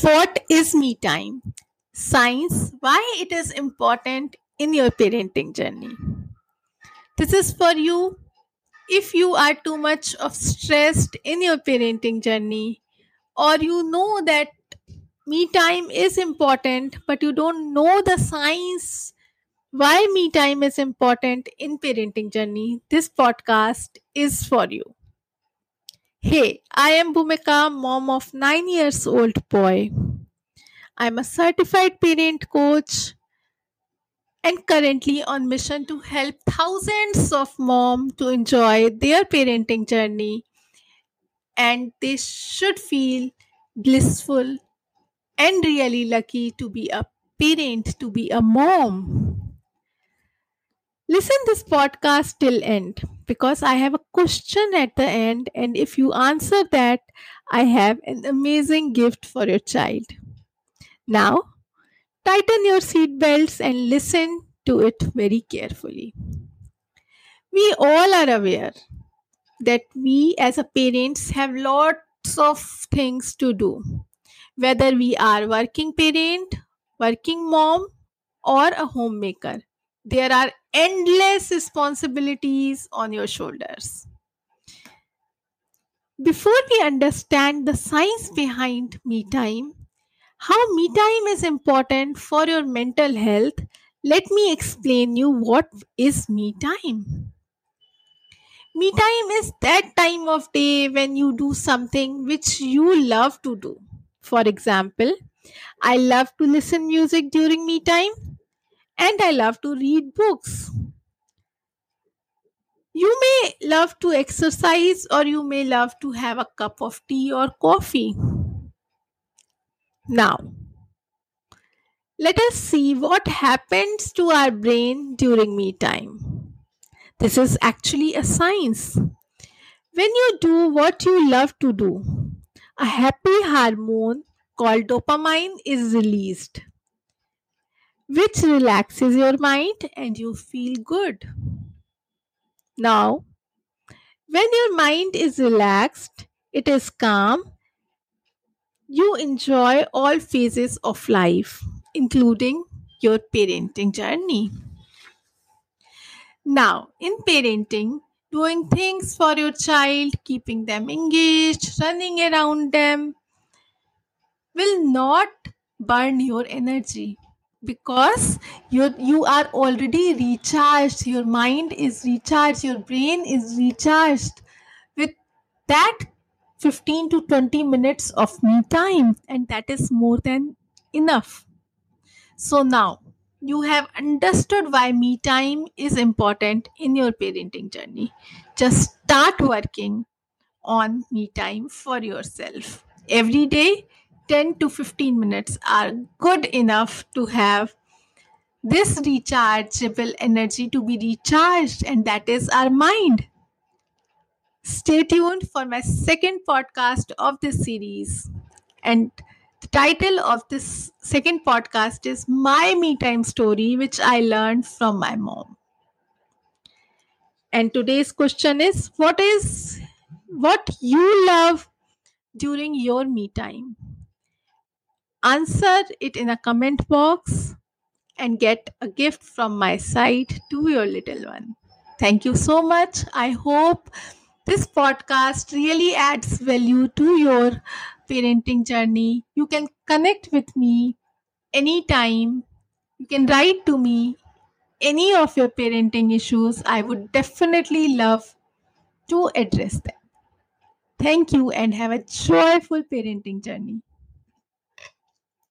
What is me time? Science, why it is important in your parenting journey. This is for you if you are too much of stressed in your parenting journey or you know that me time is important but you don't know the science why me time is important in parenting journey this podcast is for you hey i am bhumika mom of 9 years old boy. I'm a certified parent coach and currently on mission to help thousands of moms to enjoy their parenting journey. And they should feel blissful and really lucky to be a parent to be a mom. Listen this podcast till end because i have a question at the end and if you answer that i have an amazing gift for your child now, tighten your seatbelts and listen to it very carefully. We all are aware that we as a parents have lots of things to do. Whether we are working parent, working mom or a homemaker, there are endless responsibilities on your shoulders. Before we understand the science behind me time, how me time is important for your mental health, let me explain you what is me time. Me time is that time of day when you do something which you love to do. For example, I love to listen music during me time and I love to read books. You may love to exercise or you may love to have a cup of tea or coffee. Now, let us see what happens to our brain during me time. This is actually a science. When you do what you love to do, a happy hormone called dopamine is released, which relaxes your mind and you feel good. Now, when your mind is relaxed, it is calm you enjoy all phases of life, including your parenting journey. Now, in parenting, doing things for your child, keeping them engaged, running around them will not burn your energy because you you are already recharged your mind is recharged your brain is recharged with that 15 to 20 minutes of me time, and that is more than enough. So now you have understood why me time is important in your parenting journey. Just start working on me time for yourself. Every day, 10 to 15 minutes are good enough to have this rechargeable energy to be recharged, and that is our mind. Stay tuned for my second podcast of this series. And the title of this second podcast is My Me Time Story, which I learned from my mom. And today's question is what is what you love during your me time? Answer it in a comment box and get a gift from my side to your little one. Thank you so much. I hope this podcast really adds value to your parenting journey. You can connect with me anytime. You can write to me any of your parenting issues. I would definitely love to address them. Thank you and have a joyful parenting journey.